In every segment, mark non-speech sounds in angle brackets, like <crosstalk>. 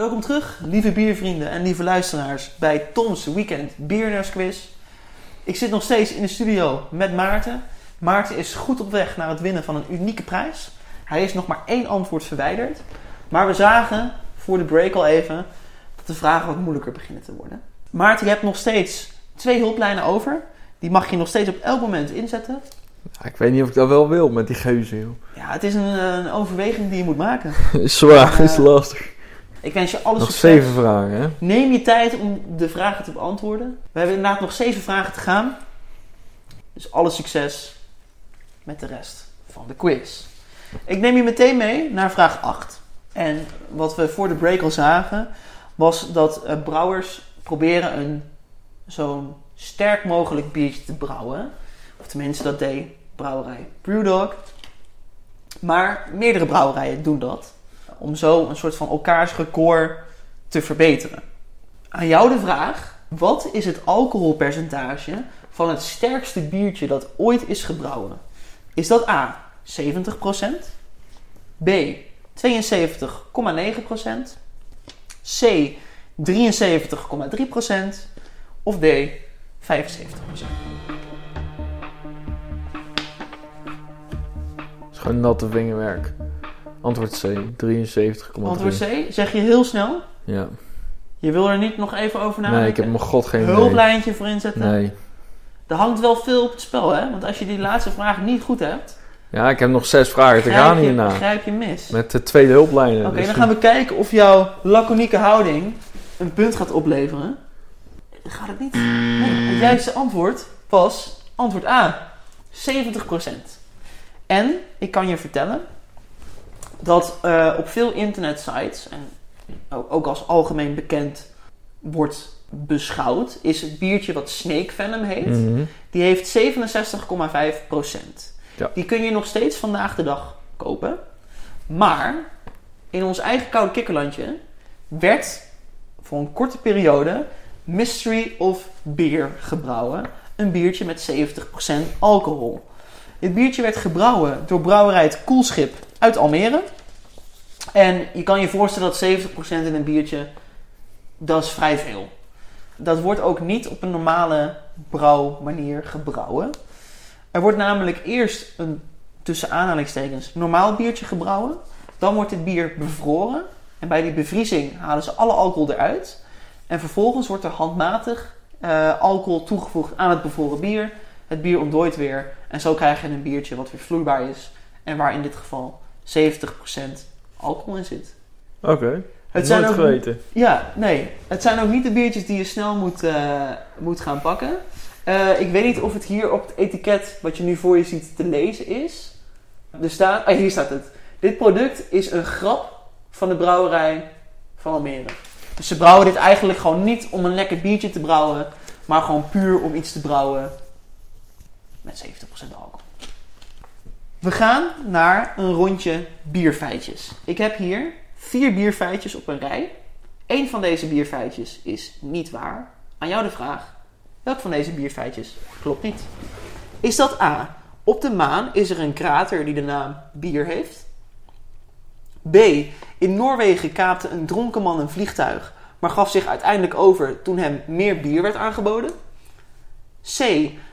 Welkom terug, lieve biervrienden en lieve luisteraars, bij Tom's Weekend Bierners Quiz. Ik zit nog steeds in de studio met Maarten. Maarten is goed op weg naar het winnen van een unieke prijs. Hij is nog maar één antwoord verwijderd. Maar we zagen voor de break al even dat de vragen wat moeilijker beginnen te worden. Maarten, je hebt nog steeds twee hulplijnen over. Die mag je nog steeds op elk moment inzetten. Ja, ik weet niet of ik dat wel wil met die geuzen, joh. Ja, het is een, een overweging die je moet maken. <laughs> Zwaar, is Ja. lastig. Ik wens je alles Nog succes. zeven vragen, hè? Neem je tijd om de vragen te beantwoorden. We hebben inderdaad nog zeven vragen te gaan. Dus alle succes met de rest van de quiz. Ik neem je meteen mee naar vraag 8. En wat we voor de break al zagen, was dat eh, brouwers proberen een zo'n sterk mogelijk biertje te brouwen. Of tenminste, dat deed brouwerij Brewdog. Maar meerdere brouwerijen doen dat. Om zo een soort van elkaars record te verbeteren. Aan jou de vraag: wat is het alcoholpercentage van het sterkste biertje dat ooit is gebrouwen? Is dat A 70%, B 72,9%, C 73,3% of D 75%? Het is gewoon natte vingerwerk. Antwoord C, 73,3. Antwoord C, zeg je heel snel. Ja. Je wil er niet nog even over nadenken? Nee, ik heb mijn god geen hulplijntje voor inzetten. Nee. Er hangt wel veel op het spel, hè? Want als je die laatste vraag niet goed hebt, Ja, ik heb nog zes vragen te gaan je, hierna. grijp je mis. Met de tweede hulplijnen. Oké, dus dan gaan we kijken of jouw laconieke houding een punt gaat opleveren. Gaat het niet? Nee, het juiste antwoord was antwoord A. 70%. En ik kan je vertellen dat eh, op veel internetsites, en ook als algemeen bekend wordt beschouwd, is het biertje wat Snake Venom heet. Mhm. Die heeft 67,5%. Ja. Die kun je nog steeds vandaag de dag kopen. Maar in ons eigen koude kikkerlandje werd voor een korte periode Mystery of Beer gebrouwen. Een biertje met 70% alcohol. Dit biertje werd gebrouwen door brouwerij het Koelschip uit Almere. En je kan je voorstellen dat 70% in een biertje, dat is vrij veel. Dat wordt ook niet op een normale brouwmanier gebrouwen. Er wordt namelijk eerst een, tussen aanhalingstekens, normaal biertje gebrouwen. Dan wordt het bier bevroren. En bij die bevriezing halen ze alle alcohol eruit. En vervolgens wordt er handmatig eh, alcohol toegevoegd aan het bevroren bier. Het bier ontdooit weer. En zo krijg je een biertje wat weer vloeibaar is. En waar in dit geval 70% alcohol in zit. Oké. Het zijn ook geweten. ja, nee. Het zijn ook niet de biertjes die je snel moet, eh, moet gaan pakken. Eh, ik weet niet of het hier op het etiket, wat je nu voor je ziet, te lezen is. Er staat, ah, hier staat het. Dit product is een grap van de brouwerij van Almere. Dus ze brouwen dit eigenlijk gewoon niet om een lekker biertje te brouwen, maar gewoon puur om iets te brouwen met 70% alcohol. We gaan naar een rondje bierfeitjes. Ik heb hier vier bierfeitjes op een rij. Eén van deze bierfeitjes is niet waar. Aan jou de vraag: welk van deze bierfeitjes klopt niet? Is dat A? Op de maan is er een krater die de naam Bier heeft. B. In Noorwegen kaapte een dronken man een vliegtuig, maar gaf zich uiteindelijk over toen hem meer bier werd aangeboden. C.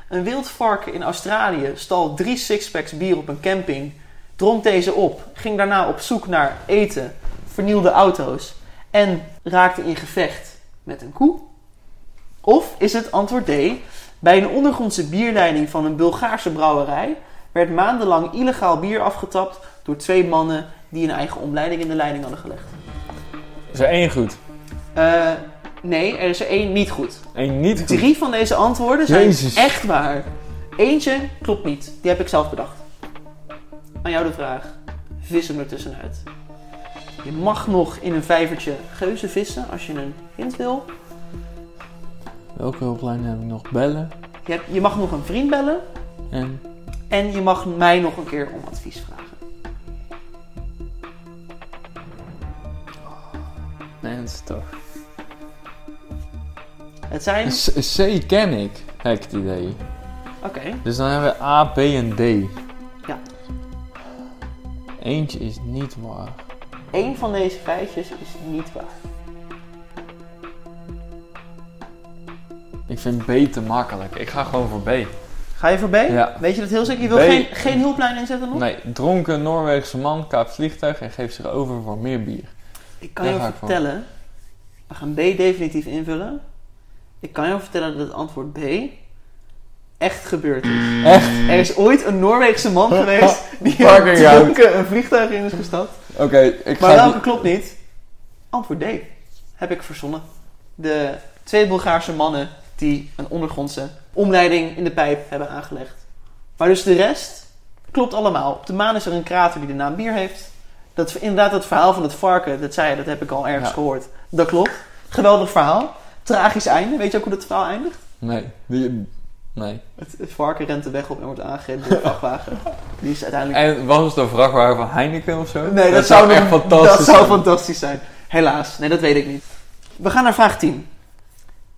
Een wild varken in Australië stal drie sixpacks bier op een camping, dronk deze op, ging daarna op zoek naar eten, vernielde auto's en raakte in gevecht met een koe? Of is het antwoord D? Bij een ondergrondse bierleiding van een Bulgaarse brouwerij werd maandenlang illegaal bier afgetapt door twee mannen die een eigen omleiding in de leiding hadden gelegd. Is er één goed? Eh, nee, er is er één niet goed. Eén niet goed. Drie van deze antwoorden zijn Jezus. echt waar. Eentje klopt niet. Die heb ik zelf bedacht. Aan jou de vraag. Vis hem er tussenuit. Je mag nog in een vijvertje geuzen vissen als je een hint wil. Welke hulplijn heb ik nog? Bellen. Je, hebt- je mag nog een vriend bellen. En En je mag mij nog een keer om advies vragen. Nee, dat is toch. Het zijn... C, ken ik, heb ik het idee. Oké. Dus dan hebben we A, B en D. Ja. Eentje is niet waar. Eén van deze feitjes is niet waar. Ik vind B te makkelijk. Ik ga gewoon voor B. Ga je voor B? Ja. Weet je dat heel zeker? Je wil geen, geen hulplijn inzetten nog? Nee, dronken Noorwegse man kaapt vliegtuig en geeft zich over voor meer bier. Ik kan Daar je vertellen, we gaan B definitief invullen. Ik kan je vertellen dat het antwoord B echt gebeurd is. Echt? Er is ooit een Noorweegse man geweest die dronken een vliegtuig in is gestapt. Oké, ik Maar ga... welke klopt niet? Antwoord D. Heb ik verzonnen. De twee Bulgaarse mannen die een ondergrondse omleiding in de pijp hebben aangelegd. Maar dus de rest klopt allemaal. Op de maan is er een krater die de naam Bier heeft. Dat is inderdaad het verhaal van het varken, dat zei je, dat heb ik al ergens Ja. gehoord. Dat klopt. Geweldig verhaal. Tragisch einde. Weet je ook hoe dat verhaal eindigt? Nee, die... Nee. Het, het varken rent de weg op en wordt aangereden door een <laughs> vrachtwagen. Die is uiteindelijk... En was het een vrachtwagen van Heineken of zo? Nee, dat, zou, echt nog- fantastisch Dat zou zijn. fantastisch zijn. Helaas, nee, dat weet ik niet. We gaan naar vraag 10.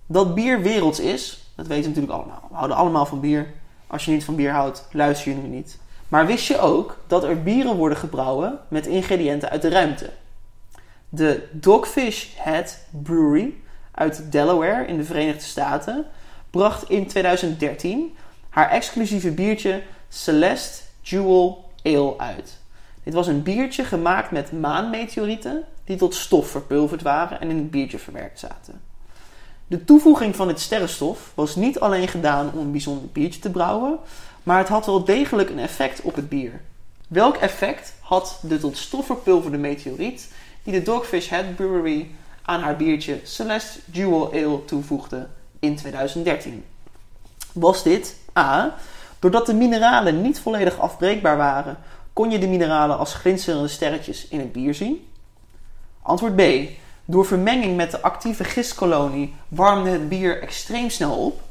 Dat bier werelds is, dat weten we natuurlijk allemaal. We houden allemaal van bier. Als je niet van bier houdt, luister je nu niet. Maar wist je ook dat er bieren worden gebrouwen met ingrediënten uit de ruimte? De Dogfish Head Brewery uit Delaware in de Verenigde Staten bracht in 2013 haar exclusieve biertje Celeste Jewel Ale uit. Dit was een biertje gemaakt met maanmeteorieten die tot stof verpulverd waren en in het biertje verwerkt zaten. De toevoeging van dit sterrenstof was niet alleen gedaan om een bijzonder biertje te brouwen, maar het had wel degelijk een effect op het bier. Welk effect had de tot stof verpulverde meteoriet die de Dogfish Head Brewery aan haar biertje Celeste Jewel Ale toevoegde in 2013? Was dit A. Doordat de mineralen niet volledig afbreekbaar waren, kon je de mineralen als glinsterende sterretjes in het bier zien? Antwoord B. Door vermenging met de actieve gistkolonie warmde het bier extreem snel op.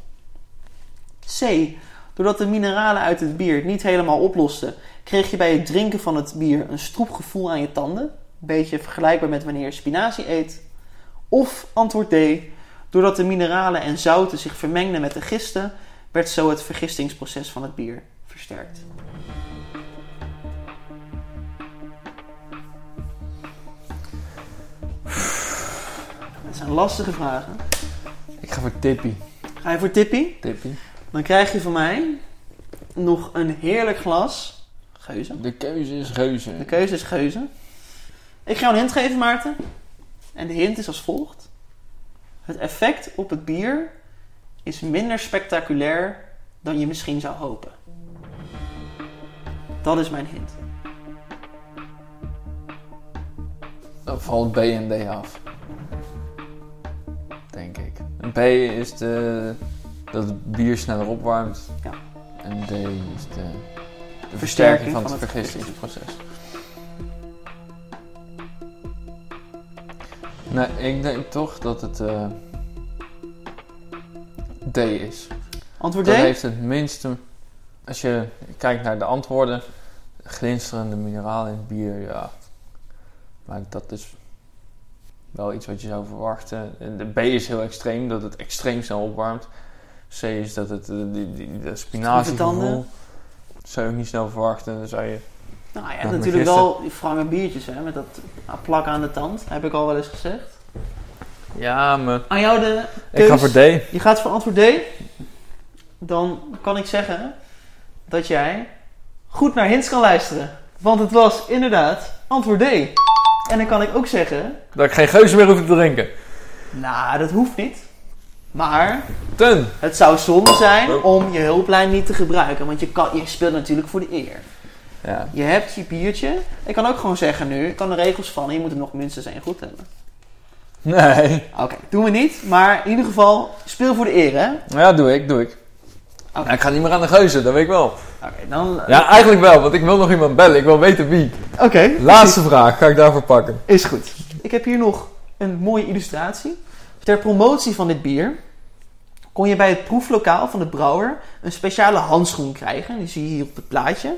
C. Doordat de mineralen uit het bier niet helemaal oplosten, kreeg je bij het drinken van het bier een stroep gevoel aan je tanden. Beetje vergelijkbaar met wanneer je spinazie eet. Of antwoord D. Doordat de mineralen en zouten zich vermengden met de gisten, werd zo het vergistingsproces van het bier versterkt. Dat zijn lastige vragen. Ik ga voor Tippy. Ga je voor Tippy? Tippy. Dan krijg je van mij nog een heerlijk glas. Geuze. De keuze is reuze. De keuze is geuze. Ik ga jou een hint geven, Maarten. En de hint is als volgt. Het effect op het bier is minder spectaculair dan je misschien zou hopen. Dat is mijn hint. Dan valt B en D af. Denk ik. B is de, dat het bier sneller opwarmt. Ja. En D is de, de Versterking versterking van van het het vergistingsproces. Nee, ik denk toch dat het eh, D is. Antwoord Dat D? heeft het minste. Als je kijkt naar de antwoorden, glinsterende mineralen in het bier, ja. Maar dat is wel iets wat je zou verwachten. En De B is heel extreem, dat het extreem snel opwarmt. C is dat het eh, die, die, de tanden. zou je ook niet snel verwachten. Dan zou je Nou, je hebt Dat natuurlijk wel die frange biertjes hè, met dat plak aan de tand. Heb ik al wel eens gezegd. ja, maar Aan jou de ik ga voor D. Je gaat voor antwoord D. Dan kan ik zeggen dat jij goed naar hints kan luisteren. Want het was inderdaad antwoord D. En dan kan ik ook zeggen, Dat ik geen geuze meer hoef te drinken. nou dat hoeft niet. Maar Ten. het zou zonde zijn om je hulplijn niet te gebruiken. Want je, kan, je speelt natuurlijk voor de eer. Ja. Je hebt je biertje. Ik kan ook gewoon zeggen nu, ik kan de regels van, je moet er nog minstens één goed hebben. Nee. Oké, doen we niet. Maar in ieder geval, speel voor de eer hè. Ja, doe ik, doe ik. Ik ga niet meer aan de geuze, dat weet ik wel. Oké, dan... Ja, eigenlijk wel, want ik wil nog iemand bellen. Ik wil weten wie. Oké, Laatste vraag, ga ik daarvoor pakken. Is goed. Ik heb hier nog een mooie illustratie. Ter promotie van dit bier kon je bij het proeflokaal van de brouwer een speciale handschoen krijgen. Die zie je hier op het plaatje.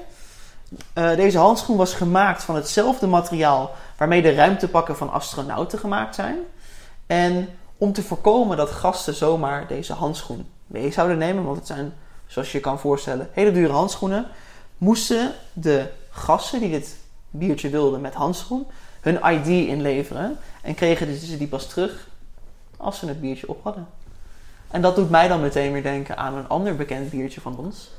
Eh, deze handschoen was gemaakt van hetzelfde materiaal waarmee de ruimtepakken van astronauten gemaakt zijn. En om te voorkomen dat gasten zomaar deze handschoen mee zouden nemen, want het zijn, zoals je je kan voorstellen, hele dure handschoenen, moesten de gasten die dit biertje wilden met handschoen hun ID inleveren en kregen ze die pas terug als ze het biertje op hadden. En dat doet mij dan meteen weer denken aan een ander bekend biertje van ons.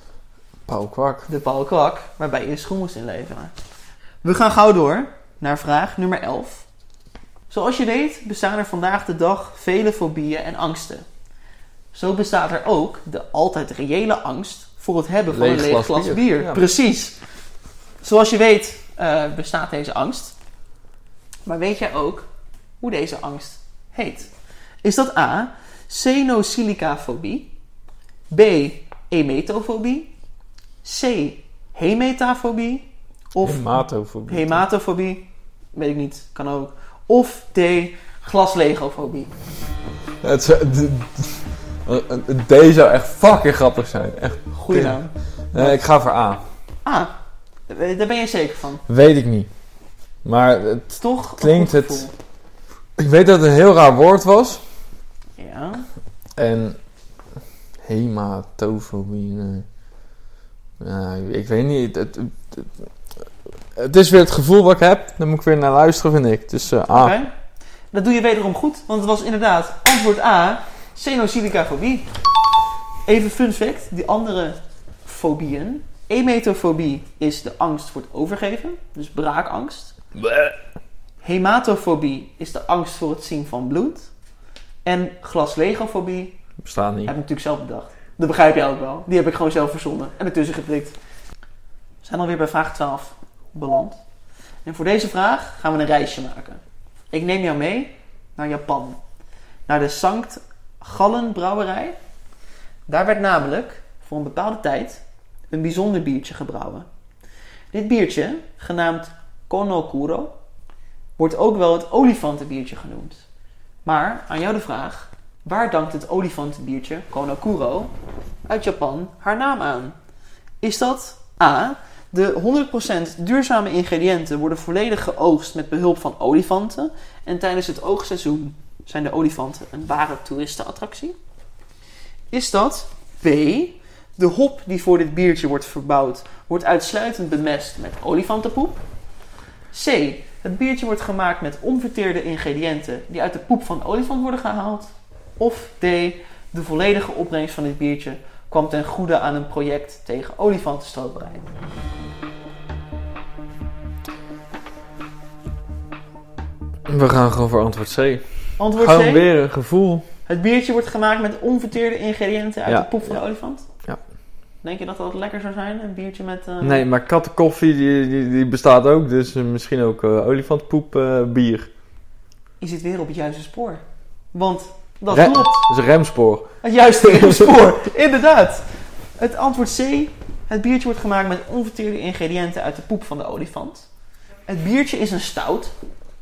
Paul Kwak. De Paul Kwak, waarbij je schoen moest inleveren. We gaan gauw door naar vraag nummer 11. Zoals je weet bestaan er vandaag de dag vele fobieën en angsten. Zo bestaat er ook de altijd reële angst voor het hebben van Leeg een leeg glas bier. bier. Ja. Precies. Zoals je weet eh, bestaat deze angst. Maar weet jij ook hoe deze angst heet? Is dat A. Xenosilicafobie? B. Emetofobie? C. Hemetafobie? Of Hematofobie. hematofobie? Weet ik niet, kan ook. Of D. Glaslegofobie. Het zou- d- zou echt fucking grappig zijn. Echt. Goeie naam. Eh, ik ga voor A. Ah, daar ben je zeker van. Weet ik niet. Maar het, Toch? Klinkt het- ik weet dat het een heel raar woord was. Ja. En hematofobie. nee. Ja, ik weet niet. Het, het, het- is weer het gevoel wat ik heb. Daar moet ik weer naar luisteren, vind ik. Dus A. Oké. Dat doe je wederom goed, want het was inderdaad antwoord A. Xenosilicafobie. Even fun fact, die andere fobieën. Emetofobie is de angst voor het overgeven, dus braakangst. Hematofobie is de angst voor het zien van bloed. En glaslegofobie Bestaat niet. heb ik natuurlijk zelf bedacht. Dat begrijp je ook wel. Die heb ik gewoon zelf verzonnen en ertussen geprikt. We zijn alweer bij vraag 12 beland. En voor deze vraag gaan we een reisje maken. Ik neem jou mee naar Japan. Naar de Sankt Gallen brouwerij. Daar werd namelijk voor een bepaalde tijd een bijzonder biertje gebrouwen. Dit biertje, genaamd Konokuro, wordt ook wel het olifantenbiertje genoemd. Maar aan jou de vraag: waar dankt het olifantenbiertje Konokuro uit Japan haar naam aan? Is dat A. De 100% duurzame ingrediënten worden volledig geoogst met behulp van olifanten en tijdens het oogstseizoen zijn de olifanten een ware toeristenattractie? Is dat B. De hop die voor dit biertje wordt verbouwd wordt uitsluitend bemest met olifantenpoep? C. Het biertje wordt gemaakt met onverteerde ingrediënten die uit de poep van olifant worden gehaald? Of D. De volledige opbrengst van dit biertje kwam ten goede aan een project tegen olifantenstroperij. We gaan gewoon voor antwoord C. Antwoord Gewoon C. weer een gevoel. Het biertje wordt gemaakt met onverteerde ingrediënten uit Ja. de poep van de olifant? Ja. Denk je dat dat lekker zou zijn? Een biertje met... eh, Nee, maar kattenkoffie die, die, die bestaat ook. Dus eh, misschien ook eh, olifantpoep eh, bier. Je zit weer op het juiste spoor. Want dat Re- klopt. Dat is een remspoor. Het juiste <laughs> spoor. Inderdaad. Het antwoord C. Het biertje wordt gemaakt met onverteerde ingrediënten uit de poep van de olifant. Het biertje is een stout.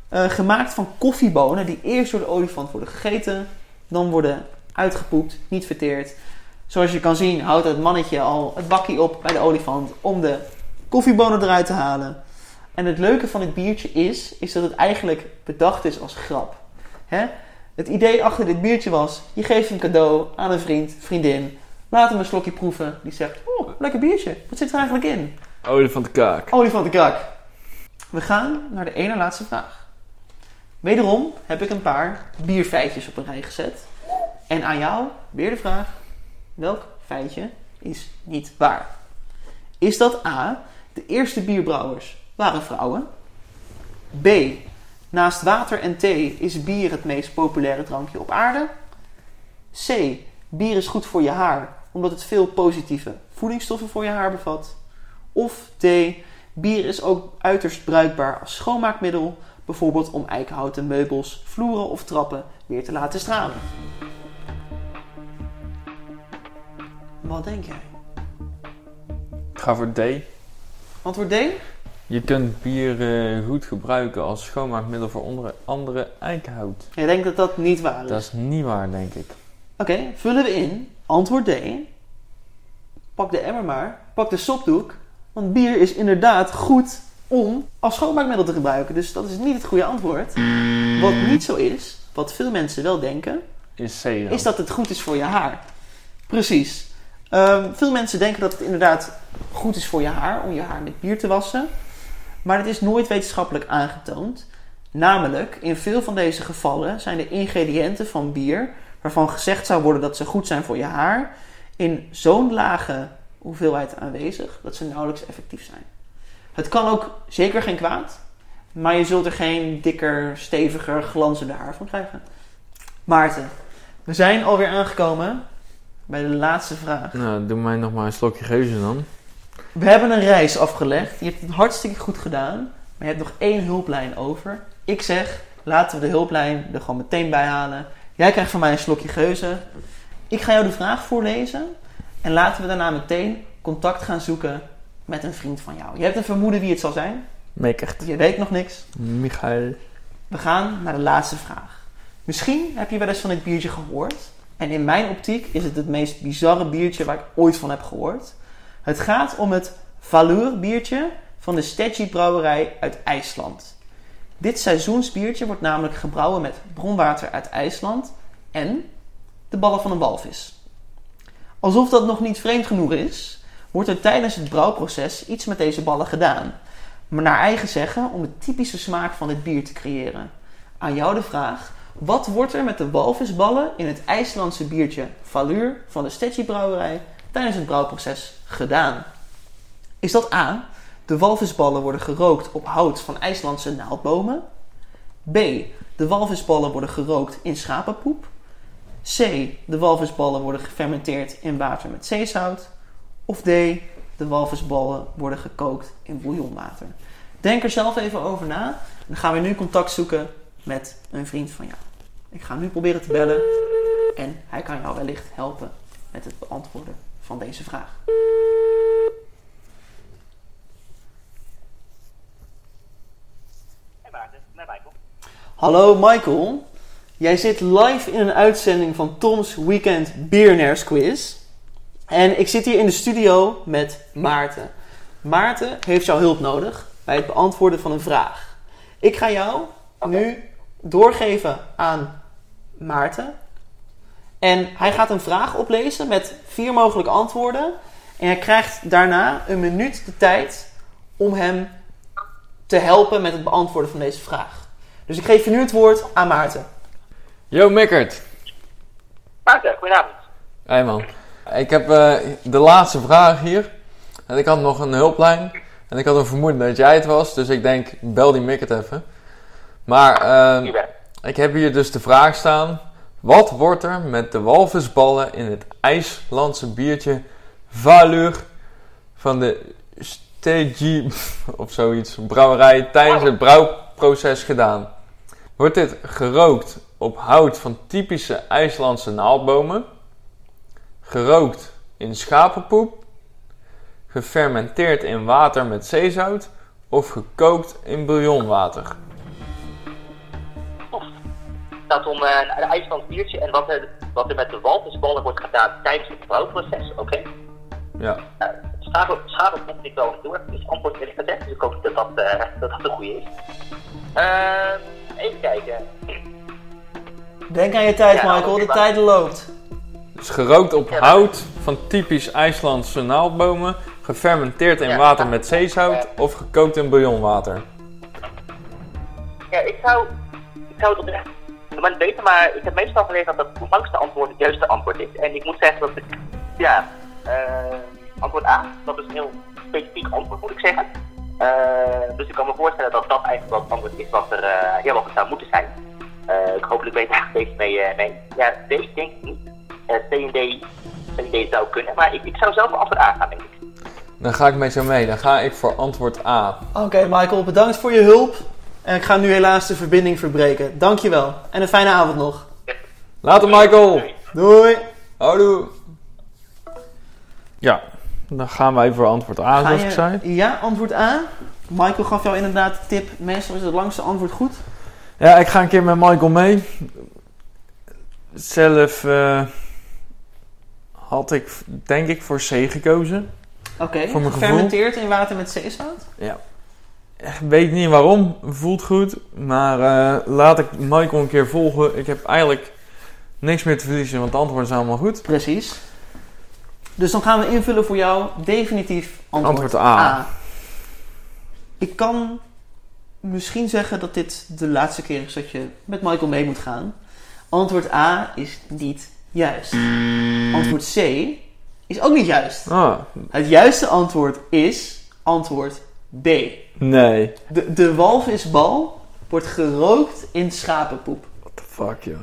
eh, gemaakt van koffiebonen die eerst door de olifant worden gegeten. Dan worden uitgepoept, niet verteerd. Zoals je kan zien houdt het mannetje al het bakkie op bij de olifant om de koffiebonen eruit te halen. En het leuke van dit biertje is, is dat het eigenlijk bedacht is als grap. Hè? Het idee achter dit biertje was, je geeft een cadeau aan een vriend, vriendin. Laat hem een slokje proeven. Die zegt, oh, lekker biertje. Wat zit er eigenlijk in? Olifantenkaak. Olifantenkak. We gaan naar de ene laatste vraag. Wederom heb ik een paar bierfeitjes op een rij gezet. En aan jou weer de vraag: welk feitje is niet waar? Is dat A. De eerste bierbrouwers waren vrouwen? B. Naast water en thee is bier het meest populaire drankje op aarde? C. Bier is goed voor je haar omdat het veel positieve voedingsstoffen voor je haar bevat? Of D. Bier is ook uiterst bruikbaar als schoonmaakmiddel, bijvoorbeeld om eikenhouten meubels, vloeren of trappen weer te laten stralen. Wat denk jij? Ik ga voor D. Antwoord D? Je kunt bier eh, goed gebruiken als schoonmaakmiddel voor onder andere eikenhout. Jij denkt dat dat niet waar is. Dat is niet waar, denk ik. Oké, vullen we in. Antwoord D. Pak de emmer maar. Pak de sopdoek. Want bier is inderdaad goed om als schoonmaakmiddel te gebruiken. Dus dat is niet het goede antwoord. Wat niet zo is, wat veel mensen wel denken, Is is dat het goed is voor je haar. Precies. Ehm, veel mensen denken dat het inderdaad goed is voor je haar om je haar met bier te wassen. Maar het is nooit wetenschappelijk aangetoond. Namelijk, in veel van deze gevallen zijn de ingrediënten van bier waarvan gezegd zou worden dat ze goed zijn voor je haar, in zo'n lage hoeveelheid aanwezig dat ze nauwelijks effectief zijn. Het kan ook zeker geen kwaad, maar je zult er geen dikker, steviger, glanzende haar van krijgen. Maarten, we zijn alweer aangekomen bij de laatste vraag. Nou, doe mij nog maar een slokje geuzen dan. We hebben een reis afgelegd. Je hebt het hartstikke goed gedaan. Maar je hebt nog één hulplijn over. Ik zeg, laten we de hulplijn er gewoon meteen bij halen. Jij krijgt van mij een slokje geuzen. Ik ga jou de vraag voorlezen. En laten we daarna meteen contact gaan zoeken met een vriend van jou. Je hebt een vermoeden wie het zal zijn. Mekkert. Je weet nog niks. Michael. We gaan naar de laatste vraag. Misschien heb je wel eens van dit biertje gehoord. En in mijn optiek is het het meest bizarre biertje waar ik ooit van heb gehoord. Het gaat om het Valur biertje van de Steggy brouwerij uit IJsland. Dit seizoensbiertje wordt namelijk gebrouwen met bronwater uit IJsland en de ballen van een walvis. Alsof dat nog niet vreemd genoeg is, wordt er tijdens het brouwproces iets met deze ballen gedaan. Maar naar eigen zeggen om de typische smaak van dit bier te creëren. Aan jou de vraag, wat wordt er met de walvisballen in het IJslandse biertje Valur van de Stetty brouwerij tijdens het brouwproces gedaan? Is dat A. De walvisballen worden gerookt op hout van IJslandse naaldbomen? B. De walvisballen worden gerookt in schapenpoep? C. De walvisballen worden gefermenteerd in water met zeezout? Of D. De walvisballen worden gekookt in bouillonwater? Denk er zelf even over na. Dan gaan we nu contact zoeken met een vriend van jou. Ik ga nu proberen te bellen en hij kan jou wellicht helpen met het beantwoorden van deze vraag. Hey Maarten, met Michael. Hallo Michael, jij zit live in een uitzending van Tom's Weekend Billionaires Quiz. En ik zit hier in de studio met Maarten. Maarten heeft jouw hulp nodig bij het beantwoorden van een vraag. Ik ga jou nu doorgeven aan Maarten. En hij gaat een vraag oplezen met vier mogelijke antwoorden. En hij krijgt daarna een minuut de tijd om hem te helpen met het beantwoorden van deze vraag. Dus ik geef je nu het woord aan Maarten. Yo, Mikkert. Maarten, goedenavond. Hey man. Ik heb eh, de laatste vraag hier. En ik had nog een hulplijn. En ik had een vermoeden dat jij het was. Dus ik denk, bel die Mikkert even. Maar ehm, Hier ben ik. ik heb hier dus de vraag staan. Wat wordt er met de walvisballen in het IJslandse biertje Valur van de Stegi <laughs> of zoiets brouwerij tijdens het brouwproces gedaan? Wordt dit gerookt op hout van typische IJslandse naaldbomen? Gerookt in schapenpoep? Gefermenteerd in water met zeezout? Of gekookt in bouillonwater? Gaat om eh, een IJslands biertje en wat er, wat er met de walvisballen wordt gedaan tijdens het brouwproces. Oké. Ja. Uh, schade, schade komt niet wel door. Dus antwoord eerlijk gezegd. Dus ik hoop dat dat, eh, dat, dat de goede is. Ehm, even kijken. Denk aan je tijd, Ja, Michael. De tijd loopt. Dus gerookt op Ja. hout van typisch IJslandse naaldbomen, gefermenteerd in Ja. water met zeezout of gekookt in bouillonwater. Ja, ik zou, ik zou het oprecht maar weten, maar ik heb meestal geleerd dat het langste antwoord het juiste antwoord is. En ik moet zeggen dat ik, ja, eh, antwoord A, dat is een heel specifiek antwoord moet ik zeggen. Eh, dus ik kan me voorstellen dat dat eigenlijk wel het antwoord is wat er eh het zou moeten zijn. Eh, ik hopelijk weet ik deze mee, eh, mee. Ja, D denk ik niet. Eh, C en D, C en D zou kunnen, maar ik, ik zou zelf voor antwoord A gaan, denk ik. Dan ga ik met jou mee. Dan ga ik voor antwoord A. Oké, Michael, bedankt voor je hulp. En ik ga nu helaas de verbinding verbreken. Dankjewel. En een fijne avond nog. Later Michael! Doei. Houdoe! Ja, dan gaan wij voor antwoord A Ga zoals je- ik zei. Ja, antwoord A. Michael gaf jou inderdaad de tip. Meestal is het langste antwoord goed. Ja, ik ga een keer met Michael mee. Zelf eh, had ik denk ik voor C gekozen. Oké, gevoel. gefermenteerd in water met zeezout. Ik weet niet waarom, voelt goed. Maar eh, laat ik Michael een keer volgen. Ik heb eigenlijk niks meer te verliezen, want de antwoorden zijn allemaal goed. Precies. Dus dan gaan we invullen voor jou definitief antwoord, Antwoord A. Ik kan misschien zeggen dat dit de laatste keer is dat je met Michael mee moet gaan. Antwoord A is niet juist. Antwoord C is ook niet juist. Ah, Het juiste antwoord is antwoord B. nee. De, de walvisbal wordt gerookt in schapenpoep. What the fuck, joh.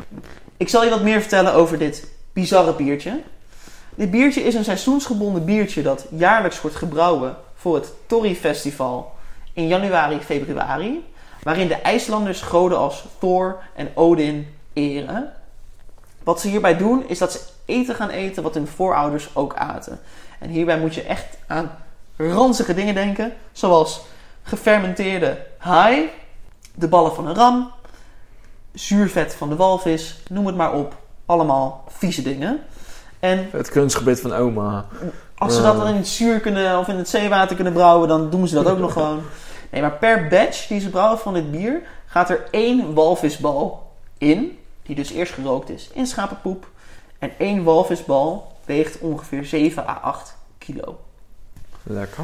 Ik zal je wat meer vertellen over dit bizarre biertje. Dit biertje is een seizoensgebonden biertje dat jaarlijks wordt gebrouwen voor het Torri Festival in januari, februari. Waarin de IJslanders goden als Thor en Odin eren. Wat ze hierbij doen is dat ze eten gaan eten wat hun voorouders ook aten. En hierbij moet je echt aan ranzige dingen denken. Zoals gefermenteerde haai, de ballen van een ram, zuurvet van de walvis, noem het maar op. Allemaal vieze dingen. En Het kunstgebied van oma. als ze dat dan in het zuur kunnen of in het zeewater kunnen brouwen, dan doen ze dat ook nog gewoon. Nee, maar per batch die ze brouwen van dit bier gaat er één walvisbal in, die dus eerst gerookt is in schapenpoep. En één walvisbal weegt ongeveer 7 à 8 kilo. Lekker.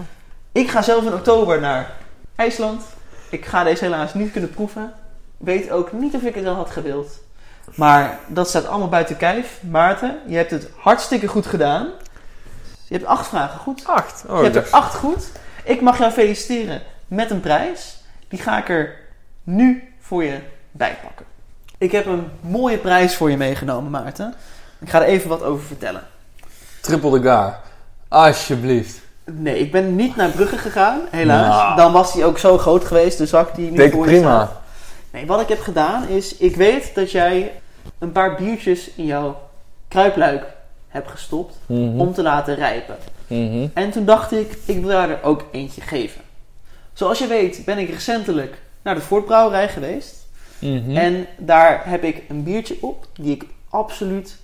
Ik ga zelf in oktober naar IJsland. Ik ga deze helaas niet kunnen proeven. Weet ook niet of ik het dan had gewild. Maar dat staat allemaal buiten kijf. Maarten, je hebt het hartstikke goed gedaan. Je hebt acht vragen goed. Acht. Oh, je hebt er acht goed. Ik mag jou feliciteren met een prijs. Die ga ik er nu voor je bij pakken. Ik heb een mooie prijs voor je meegenomen, Maarten. Ik ga er even wat over vertellen. Triple de gaar. Alsjeblieft. Nee, ik ben niet naar Brugge gegaan, helaas. Nou. Dan was die ook zo groot geweest, de zak die Dik voor je prima. staat. Nee, wat ik heb gedaan is, ik weet dat jij een paar biertjes in jouw kruipluik hebt gestopt Mhm. om te laten rijpen. Mhm. En toen dacht ik, ik wil daar er ook eentje geven. Zoals je weet ben ik recentelijk naar de Voortbrouwerij geweest. Mhm. En daar heb ik een biertje op die ik absoluut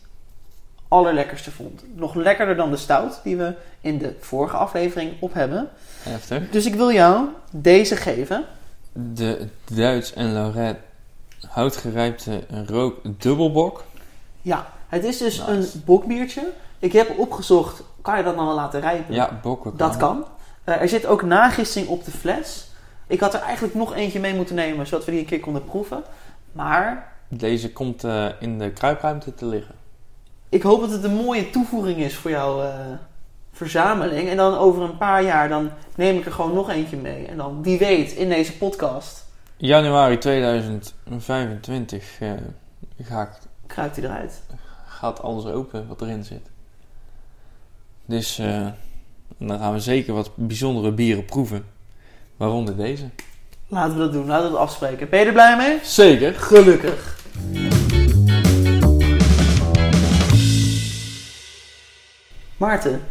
allerlekkerste vond. Nog lekkerder dan de stout die we in de vorige aflevering op hebben. Heftig. Dus ik wil jou deze geven. De Duits en Lorette houtgerijpte rook dubbelbok. Ja, het is dus Nice. een bokbiertje. Ik heb opgezocht, kan je dat nou wel laten rijpen? Ja, bokken Dat kan. Eh, er zit ook nagissing op de fles. Ik had er eigenlijk nog eentje mee moeten nemen, zodat we die een keer konden proeven. Maar Deze komt eh, in de kruipruimte te liggen. Ik hoop dat het een mooie toevoeging is voor jouw eh, verzameling. En dan over een paar jaar, dan neem ik er gewoon nog eentje mee. En dan, wie weet, in deze podcast Januari 2025 eh, ga ik, kruipt hij eruit. gaat alles open wat erin zit. Dus eh, dan gaan we zeker wat bijzondere bieren proeven. Waaronder deze. Laten we dat doen, laten we het afspreken. Ben je er blij mee? Zeker. Gelukkig. Maarten,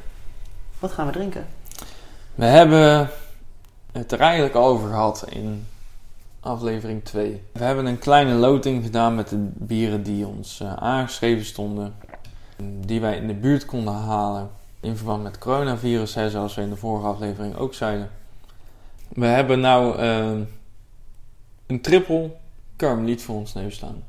wat gaan we drinken? We hebben het er eigenlijk over gehad in aflevering 2. We hebben een kleine loting gedaan met de bieren die ons eh, aangeschreven stonden. Die wij in de buurt konden halen in verband met coronavirus, hè, zoals we in de vorige aflevering ook zeiden. We hebben nou eh, een triple karmeliet voor ons neus staan.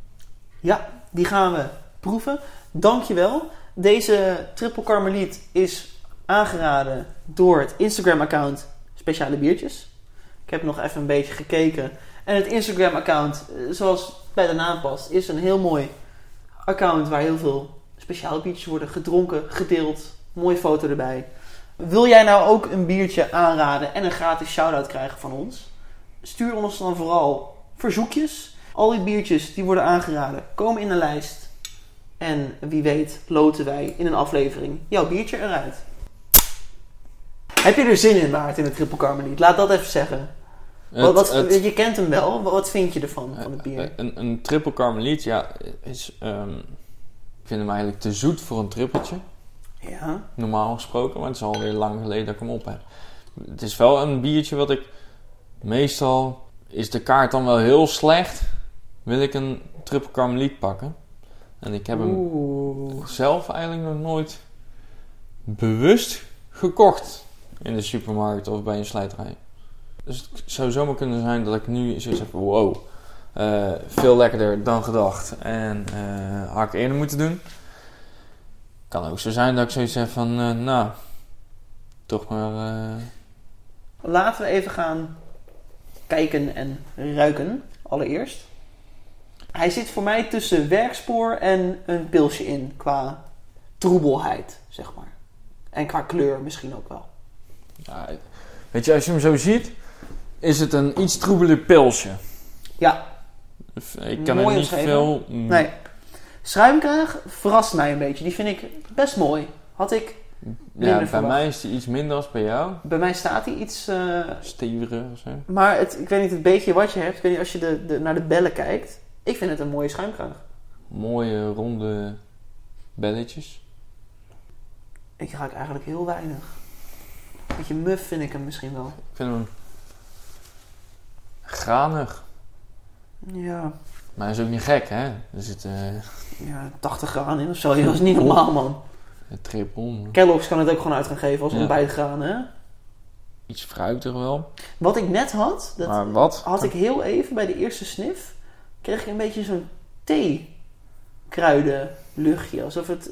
Ja, die gaan we proeven. Dankjewel. Deze triple karmeliet is aangeraden door het Instagram-account Speciale Biertjes. Ik heb nog even een beetje gekeken. En het Instagram-account, eh, zoals bij de naam past, is een heel mooi account waar heel veel speciale biertjes worden gedronken, gedeeld. Mooie foto erbij. Wil jij nou ook een biertje aanraden en een gratis shout-out krijgen van ons? Stuur ons dan vooral verzoekjes. Al die biertjes die worden aangeraden komen in een lijst. En wie weet loten wij in een aflevering jouw biertje eruit. Heb je er zin in, Maart, in het Triple Carmelite? Laat dat even zeggen. wat, wat, Het- je kent hem wel. Wat vind je ervan, van het bier? Een, een triple karmeliet, ja, is, ehm, ik vind hem eigenlijk te zoet voor een trippeltje. Ja. normaal gesproken, maar het is alweer lang geleden dat ik hem op heb. Het is wel een biertje wat ik meestal is de kaart dan wel heel slecht, wil ik een triple karmeliet pakken. En ik heb hem Oeh. zelf eigenlijk nog nooit bewust gekocht in de supermarkt of bij een slijterij. Dus het zou zomaar kunnen zijn dat ik nu zoiets heb van wow, eh, veel lekkerder dan gedacht en eh had ik eerder moeten doen. Kan ook zo zijn dat ik zoiets heb van, eh, nou, toch maar... Laten we even gaan kijken en ruiken, allereerst. Hij zit voor mij tussen werkspoor en een pilsje in. Qua troebelheid, zeg maar. En qua kleur misschien ook wel. Ja, weet je, als je hem zo ziet, is het een iets troebeler pilsje. Ja, Ik kan er niet veel... nee. Schuimkraag verrast mij een beetje. Die vind ik best mooi. Had ik... Ja, bij verwacht. mij is die iets minder als bij jou. Bij mij staat hij iets... eh, Steviger of zo. maar het, ik weet niet, het beetje wat je hebt. Ik weet niet, als je de, de, naar de bellen kijkt. Ik vind het een mooie schuimkraag. Mooie ronde belletjes. Ik ruik eigenlijk heel weinig. Beetje muf vind ik hem misschien wel. Ik vind hem granig. Ja, Maar hij is ook niet gek, hè? Er zit eh ja 80 graan in of zo. Dat is niet normaal, man. een triple. Kellogg's kan het ook gewoon uit gaan geven als Ja. ontbijtgraan, hè? Iets fruitig wel. Wat ik net had, dat maar wat? had ik heel even bij de eerste snif. Kreeg ik een beetje zo'n thee-kruidenluchtje. Alsof het...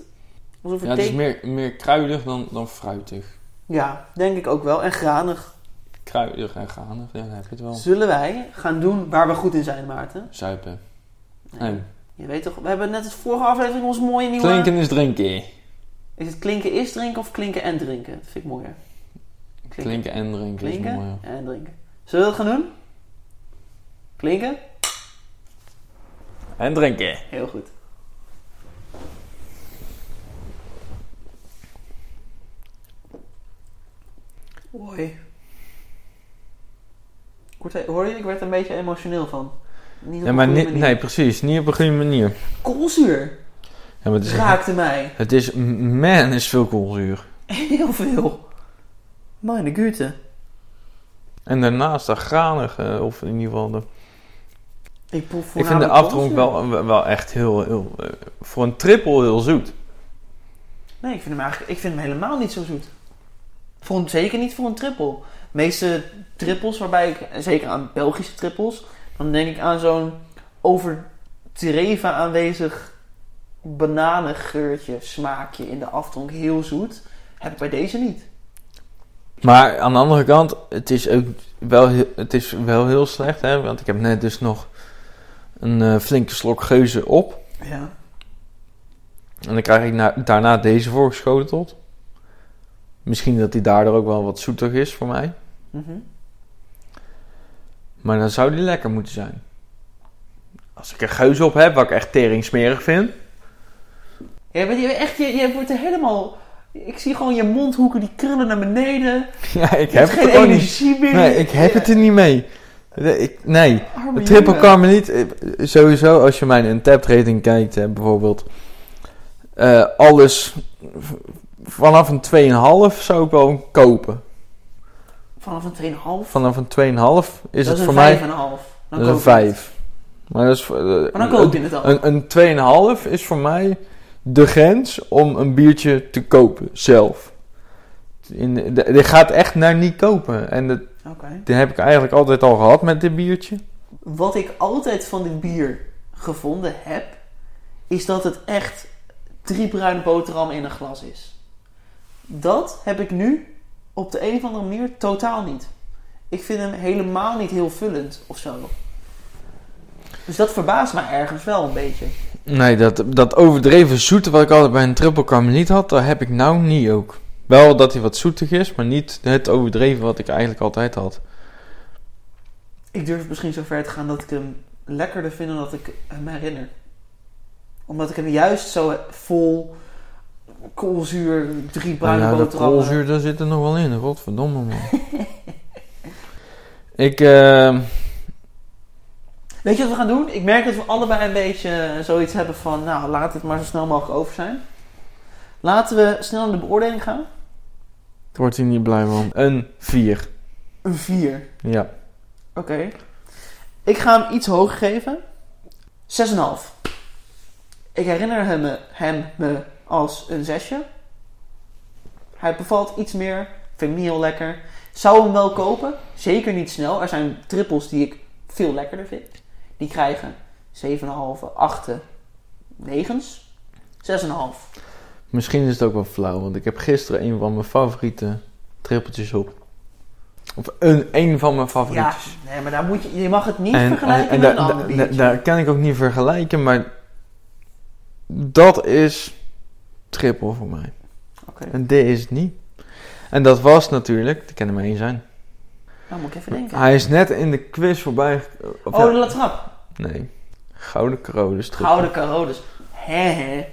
Alsof het Ja, het thee... is meer, meer kruidig dan, dan fruitig. Ja, denk ik ook wel. En granig. Kruidig en granig, ja, dan heb je het wel. Zullen wij gaan doen waar we goed in zijn, Maarten? Zuipen. Nee. Je weet toch, we hebben net het vorige aflevering ons mooie nieuwe... Klinken is drinken. Is het klinken is drinken of klinken en drinken? Dat vind ik mooier. Klinken en drinken is Klinken mooi. ja. en drinken. Zullen we dat gaan doen? Klinken? En drinken. Heel goed. Word, hoor je, ik werd er een beetje emotioneel van. Niet op Ja, maar niet, nee, precies. Niet op een goede manier. Koolzuur Ja, maar het is, raakte mij. het is, man, is veel koolzuur. <laughs> Heel veel. Meine Güte. En daarnaast dat granig, eh, of in ieder geval de... Ik, proef Ik vind de koolzuur. wel, wel echt heel, heel eh, voor een triple heel zoet. Nee, ik vind hem eigenlijk ik vind hem helemaal niet zo zoet. Voor een, zeker niet voor een triple. De meeste trippels waarbij ik, zeker aan Belgische trippels, dan denk ik aan zo'n overdreven aanwezig bananengeurtje, smaakje in de aftronk. Heel zoet. Heb ik bij deze niet. Maar aan de andere kant, het is ook wel, het is wel heel slecht, hè. Want ik heb net dus nog een eh, flinke slok geuzen op. Ja. En dan krijg ik na- daarna deze voorgeschoteld. Misschien dat die daardoor ook wel wat zoetig is voor mij. Mhm. Maar dan zou die lekker moeten zijn. Als ik er geus op heb, wat ik echt tering smerig vind. Ja, maar je, echt, je, je wordt er helemaal... Ik zie gewoon je mondhoeken die krullen naar beneden. <laughs> Ja, ik Je heb het geen er gewoon niet. energie meer. Nee, ik heb het er niet mee. Nee, Ik, nee. Arme De triple jongen. Carmelite, eh, sowieso als je mijn untapped rating kijkt, hè, bijvoorbeeld. eh, alles vanaf een 2,5 zou ik wel kopen. Vanaf een 2,5? Vanaf een 2,5 is dat het is voor een mij 5,5. Dat is een koop je het. 5. Maar, dat is, eh, Maar dan koop je het al. Een, een 2,5 is voor mij de grens om een biertje te kopen zelf. In, de, gaat echt naar niet kopen. En dat, Die heb ik eigenlijk altijd al gehad met dit biertje. Wat ik altijd van dit bier gevonden heb, is dat het echt drie bruine boterhammen in een glas is. Dat heb ik nu op de een of andere manier totaal niet. Ik vind hem helemaal niet heel vullend of zo. Dus dat verbaast mij ergens wel een beetje. Nee, dat, dat overdreven zoete wat ik altijd bij een triple carmelite had, dat heb ik nou niet ook. Wel dat hij wat zoetig is, maar niet het overdreven wat ik eigenlijk altijd had. Ik durf misschien zo ver te gaan dat ik hem lekkerder vind dan dat ik hem herinner. Omdat ik hem juist zo vol koolzuur, drie bruine ja, de boterhammen... koolzuur, daar zit er nog wel in. Godverdomme, man. <laughs> ik, eh, Weet je wat we gaan doen? Ik merk dat we allebei een beetje zoiets hebben van... Nou, laat het maar zo snel mogelijk over zijn. Laten we snel naar de beoordeling gaan. Ik word hier niet blij van. Een 4. Een 4. Ja. Oké. Ik ga hem iets hoger geven. 6,5. Ik herinner hem, me- hem me als een zesje. Hij bevalt iets meer. Vind hem niet heel lekker. Zou hem wel kopen. Zeker niet snel. Er zijn trippels die ik veel lekkerder vind. Die krijgen 7,5, 8, 9's. 6,5. Misschien is het ook wel flauw, want ik heb gisteren een van mijn favoriete trippeltjes op. Of een, een van mijn Ja, favorietjes. nee, maar daar moet je, je mag het niet en vergelijken en met een daar- ander kan ik ook niet vergelijken, maar dat is triple voor mij. Oké, En dit is het niet. En dat was natuurlijk, er kan er maar één zijn. nou moet ik even denken. Hij is net in de quiz voorbij. Oh, ja, de latrap. Nee. Gouden triple. Gouden Carodes. Hè, hè.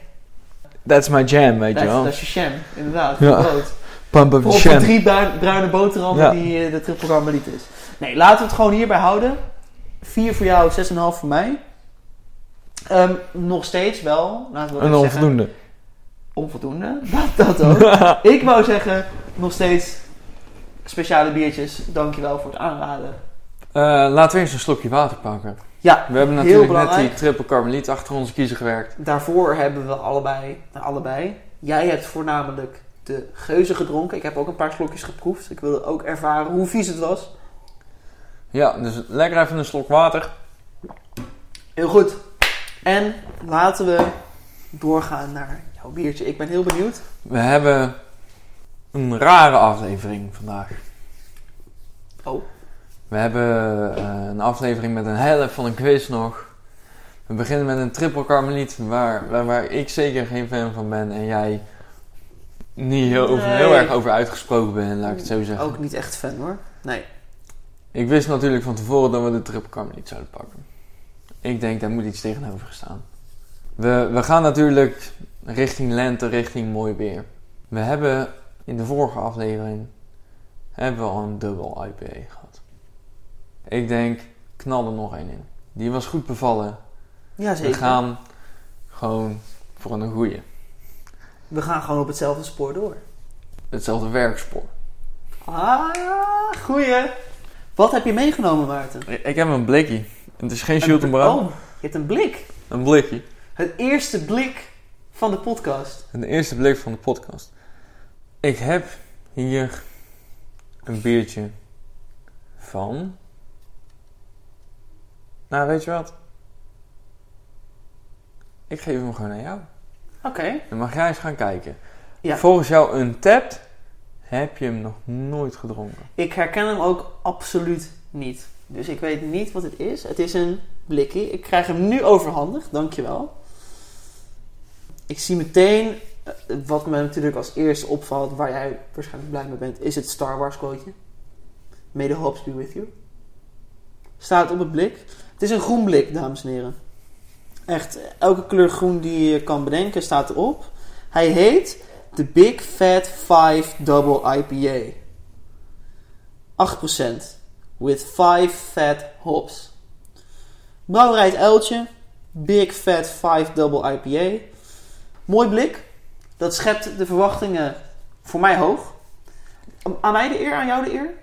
That's my jam, weet je wel. dat is je sham, inderdaad. Ja. Brood. Pump up de sham. drie bruin- bruine boterhammen Ja. die eh, de triple karmeliet is. Nee, laten we het gewoon hierbij houden. 4 voor jou, 6,5 voor mij. Ehm, nog steeds wel, laten we Een even zeggen, onvoldoende. onvoldoende. <laughs> Dat, dat ook. <laughs> Ik wou zeggen, nog steeds speciale biertjes. Dankjewel voor het aanraden. Eh, laten we eens een slokje water pakken. Ja, We hebben natuurlijk net die triple carmeliet achter onze kiezer gewerkt. daarvoor hebben we allebei, allebei. Jij hebt voornamelijk de geuze gedronken. Ik heb ook een paar slokjes geproefd. Ik wilde ook ervaren hoe vies het was. Ja, dus lekker even een slok water. Heel goed. En laten we doorgaan naar jouw biertje. Ik ben heel benieuwd. We hebben een rare aflevering vandaag. Oh. We hebben eh, een aflevering met een helft van een quiz nog. We beginnen met een triple carmeliet waar, waar, waar ik zeker geen fan van ben en jij niet heel, over, Nee. heel erg over uitgesproken bent, laat ik het zo zeggen. Ook niet echt fan hoor. Nee. Ik wist natuurlijk van tevoren dat we de triple carmeliet zouden pakken. Ik denk, daar moet iets tegenover staan. We, we gaan natuurlijk richting lente, richting mooi weer. We hebben in de vorige aflevering hebben we al een dubbel IPA gehad. Ik denk, knal er nog één in. Die was goed bevallen. Ja, zeker. We gaan gewoon voor een goeie. We gaan gewoon op hetzelfde spoor door. Hetzelfde werkspoor. Ah, goeie. Wat heb je meegenomen, Maarten? Ik, heb een blikje. Het is geen Brouw. Oh, je hebt een blik. Een blikje. Het eerste blik van de podcast. De eerste blik van de podcast. Ik heb hier een biertje van. Nou, weet je wat? Ik geef hem gewoon aan jou. Oké. Dan mag jij eens gaan kijken. Ja. Volgens jou Untapped heb je hem nog nooit gedronken. Ik herken hem ook absoluut niet. Dus ik weet niet wat het is. Het is een blikje. Ik krijg hem nu overhandigd. Dankjewel. Ik zie meteen, eh, wat me natuurlijk als eerste opvalt, waar jij waarschijnlijk blij mee bent, is het Star Wars quoteje. May the hops be with you. Staat op het blik. Het is een groen blik, dames en heren. Echt, elke kleur groen die je kan bedenken staat erop. Hij heet de Big Fat 5 Double IPA. 8% with 5 fat hops. Brouwerij het Uiltje. Big Fat 5 Double IPA. Mooi blik. Dat schept de verwachtingen voor mij hoog. Aan mij de eer, aan jou de eer.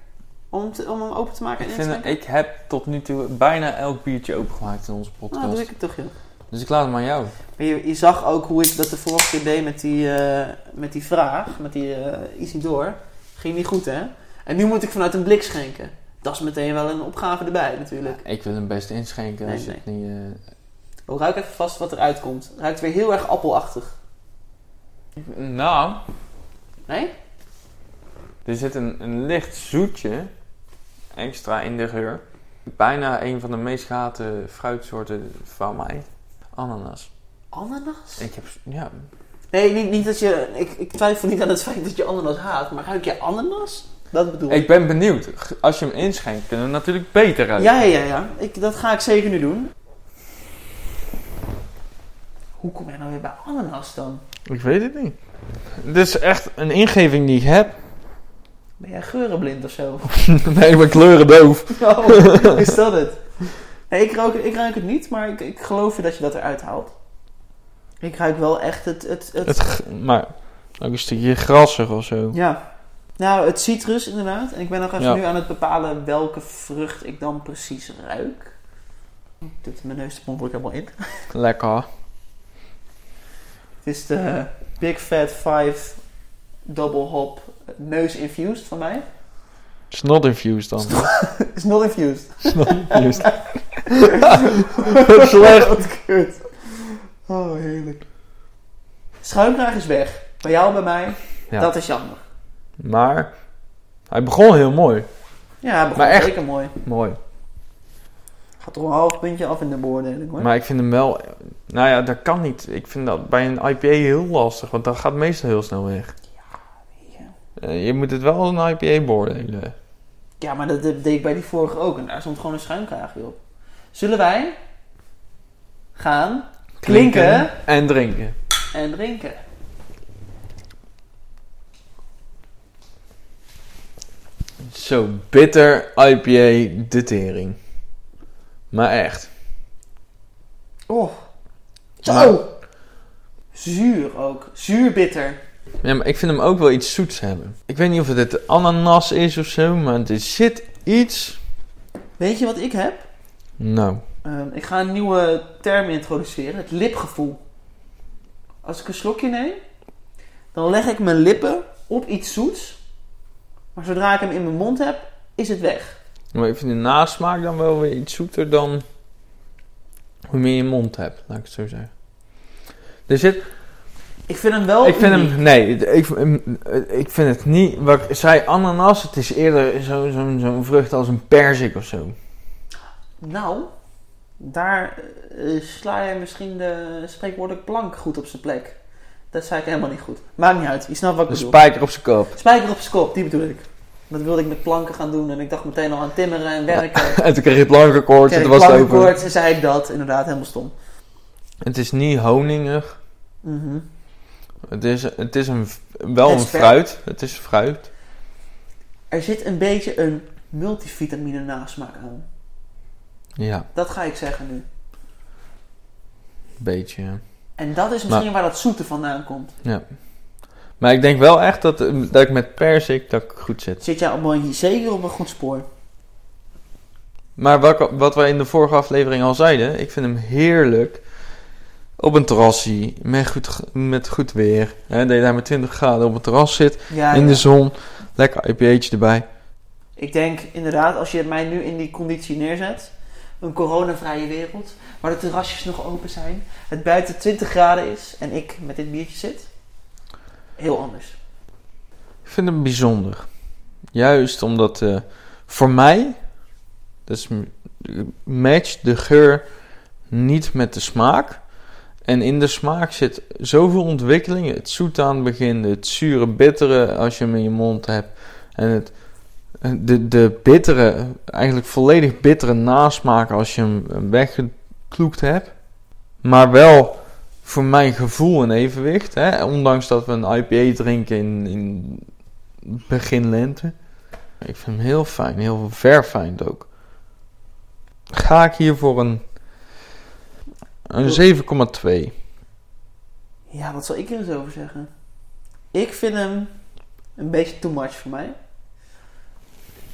Om, te- om hem open te maken Ik, en vind, ik heb tot nu toe bijna elk biertje opengemaakt in onze podcast. Nou, doe ik het toch, joh. Dus ik laat hem aan jou. Maar je, je zag ook hoe ik dat de vorige keer deed met die, eh, met die vraag, met die eh Isidor. Ging niet goed, hè? En nu moet ik vanuit een blik schenken. Dat is meteen wel een opgave erbij, natuurlijk. Ik wil hem best inschenken Nee, als je het niet... eh, Oh, ruik even vast wat eruit komt. Het ruikt weer heel erg appelachtig. Nou, Nee? er zit een, een licht zoetje extra in de geur. Bijna een van de meest gehate fruitsoorten van mij. Ananas. Ananas? Ik heb... Ja, Nee, niet, niet dat je... Ik, ik twijfel niet aan het feit dat je ananas haat. Maar ruik je ananas? Dat bedoel ik. ik ben benieuwd. Als je hem inschenkt, kunnen we natuurlijk beter ruiken. Ja, ja, ja. ja. Ik, dat ga ik zeker nu doen. Hoe kom jij nou weer bij ananas dan? Ik weet het niet. Dit is echt een ingeving die ik heb. Ben jij geurenblind of zo? <laughs> nee, ik ben kleurendoof. Oh, <laughs> is dat het? Nee, ik, ruik, ik ruik het niet, maar ik, ik geloof je dat je dat eruit haalt. Ik ruik wel echt het... het, het, maar ook een stukje grassig of zo. Ja. Nou, het citrus inderdaad. En ik ben nog even Ja. nu aan het bepalen welke vrucht ik dan precies ruik. Ik doe mijn neus de mondelijk helemaal in. <laughs> Lekker. Het is de Big Fat 5 Double Hop neus infused van mij. Snot infused dan. is not <laughs> infused. Snot infused. <laughs> Slecht. Wat kut. Oh, heerlijk. Schuimkraag is weg. Bij jou, bij mij. Ja. Dat is jammer. Maar hij begon heel mooi. Ja, hij begon echt- zeker mooi. Mooi. Gaat toch een half puntje af in de beoordeling hoor. Maar ik vind hem wel... Nou ja, dat kan niet. Ik vind dat bij een IPA heel lastig, want dat gaat meestal heel snel weg. Eh, je moet het wel als een IPA beoordelen. Ja, maar dat deed ik bij die vorige ook. En daar stond gewoon een schuimkraagje op. Zullen wij gaan klinken En drinken. en drinken? Zo, bitter IPA de tering. Maar echt. Oh. Zo. Maar- Zuur ook. Zuurbitter. Ja, maar ik vind hem ook wel iets zoets hebben. Ik weet niet of het het ananas is of zo, maar er zit iets... Weet je wat ik heb? Nou, Ehm, ik ga een nieuwe term introduceren. Het lipgevoel. Als ik een slokje neem, dan leg ik mijn lippen op iets zoets. Maar zodra ik hem in mijn mond heb, is het weg. maar ik vind de nasmaak dan wel weer iets zoeter dan hoe meer je mond hebt, laat ik het zo zeggen. Er zit, Ik vind hem wel ik vind uniek. hem, nee, ik, ik vind het niet, wat ik zei, ananas, het is eerder zo'n zo, zo'n vrucht als een perzik of zo. Nou, daar eh, sla je misschien de spreekwoordelijk plank goed op zijn plek. Dat zei ik helemaal niet goed. Maakt niet uit, je snapt wat ik Een bedoel. spijker op zijn kop. Spijker op zijn kop, die bedoel ik. Dat wilde ik met planken gaan doen en ik dacht meteen al aan timmeren en werken. <laughs> En toen kreeg je plankenkoord en toen was het plankenkoord en zei ik dat. Inderdaad, helemaal stom. Het is niet honingig. Mhm. Het is, het is een, wel Het een fruit. Het is fruit. Er zit een beetje een multivitamine nasmaak aan. Ja, Dat ga ik zeggen nu. beetje. ja. En dat is misschien waar dat zoete vandaan komt. Ja. Maar ik denk wel echt dat, dat ik met persik dat ik goed zit. Zit jij allemaal hier zeker op een goed spoor? Maar wat, wat wij in de vorige aflevering al zeiden, ik vind hem heerlijk op een terrasje met goed, met goed weer. Hè, dat je daar met 20 graden op het terras zit, Ja, in ja. de zon, lekker IPA'tje erbij. Ik denk inderdaad, als je mij nu in die conditie neerzet, een coronavrije wereld, waar de terrasjes nog open zijn, het buiten 20 graden is en ik met dit biertje zit, heel anders. Ik vind hem bijzonder. Juist omdat eh, voor mij, dus matcht de geur niet met de smaak. En in de smaak zit zoveel ontwikkeling. Het zoet aan het begin, het zure, bittere als je hem in je mond hebt. En het, de, de bittere, eigenlijk volledig bittere nasmaak als je hem weggekloekt hebt. Maar wel voor mijn gevoel een evenwicht. Hè? Ondanks dat we een IPA drinken in, in begin lente. Ik vind hem heel fijn, heel verfijnd ook. Ga ik hier voor een, een 7,2. Ja, wat zal ik er eens over zeggen? Ik vind hem een beetje too much voor mij.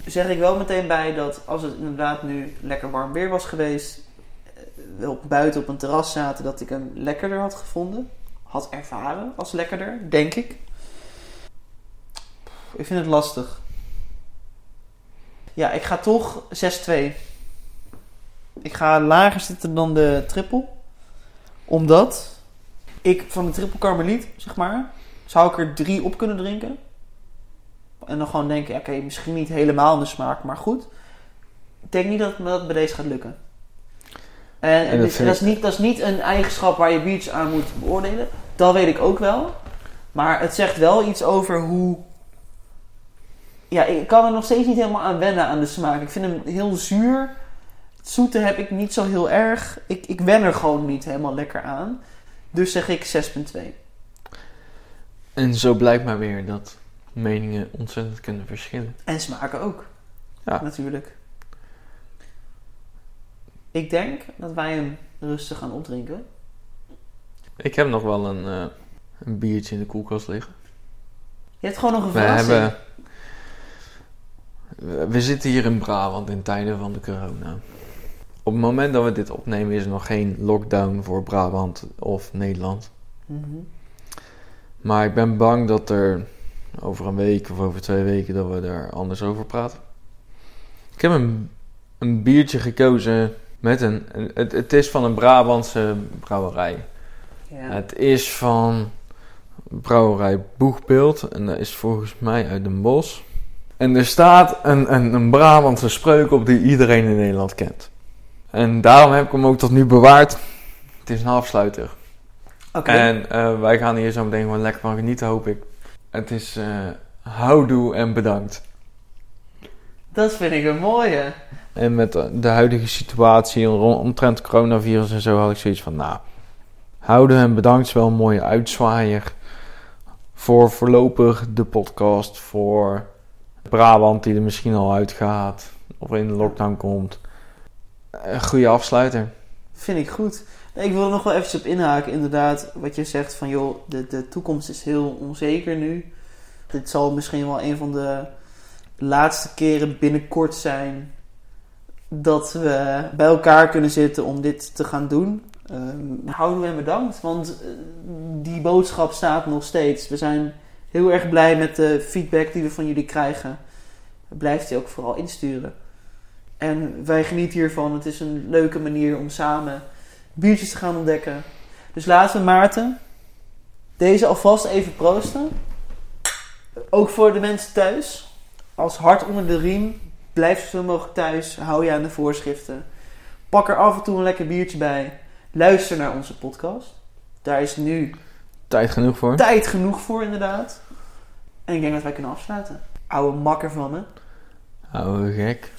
Zeg ik wel meteen bij dat als het inderdaad nu lekker warm weer was geweest, eh, we op buiten op een terras zaten, dat ik hem lekkerder had gevonden. Had ervaren als lekkerder, denk ik. Ik vind het lastig. Ja, ik ga toch 6-2. Ik ga lager zitten dan de triple. Omdat ik van de triple karmeliet, zeg maar, zou ik er drie op kunnen drinken. En dan gewoon denken, ja, oké, misschien niet helemaal in de smaak, maar goed. Ik denk niet dat me dat bij deze gaat lukken. En, en dat dit- vind dat, is niet, dat is niet een eigenschap waar je biertjes aan moet beoordelen. Dat weet ik ook wel. Maar het zegt wel iets over hoe... Ja, ik kan er nog steeds niet helemaal aan wennen aan de smaak. Ik vind hem heel zuur. Zoete heb ik niet zo heel erg. Ik, ik wen er gewoon niet helemaal lekker aan. Dus zeg ik 6,2. En zo blijkt maar weer dat meningen ontzettend kunnen verschillen. En smaken ook. Ja. Natuurlijk. Ik denk dat wij hem rustig gaan opdrinken. Ik heb nog wel een, eh, een biertje in de koelkast liggen. Je hebt gewoon nog een We verrassing. hebben. we- We zitten hier in Brabant in tijden van de corona. Op het moment dat we dit opnemen is er nog geen lockdown voor Brabant of Nederland. Mhm. Maar ik ben bang dat er over een week of over twee weken dat we daar anders over praten. Ik heb een, een biertje gekozen met een, een- het, het is van een Brabantse brouwerij. Ja. Het is van brouwerij Boegbeeld en dat is volgens mij uit Den Bosch. En er staat een, een, een Brabantse spreuk op die iedereen in Nederland kent. En daarom heb ik hem ook tot nu bewaard. Het is een afsluiter. Oké. En eh, wij gaan hier zo meteen gewoon lekker van genieten, hoop ik. Het is eh houdoe en bedankt. Dat vind ik een mooie. En met de huidige situatie omtrent coronavirus en zo had ik zoiets van, nou, houden en bedankt is wel een mooie uitzwaaier. Voor voorlopig de podcast, voor Brabant die er misschien al uitgaat of in de lockdown komt. Een goede afsluiter. Vind ik goed. Ik wil er nog wel eventjes op inhaken. Inderdaad, wat je zegt van joh, de, de toekomst is heel onzeker nu. Dit zal misschien wel een van de laatste keren binnenkort zijn dat we bij elkaar kunnen zitten om dit te gaan doen. Ehm houden we en bedankt, want eh, die boodschap staat nog steeds. We zijn heel erg blij met de feedback die we van jullie krijgen. Blijft die ook vooral insturen. En wij genieten hiervan. Het is een leuke manier om samen biertjes te gaan ontdekken. Dus laten we Maarten deze alvast even proosten. Ook voor de mensen thuis. Als hart onder de riem. Blijf zoveel mogelijk thuis. Hou je aan de voorschriften. Pak er af en toe een lekker biertje bij. Luister naar onze podcast. Daar is nu Tijd genoeg voor. tijd genoeg voor, inderdaad. En ik denk dat wij kunnen afsluiten. Oude makker van me. Oude gek.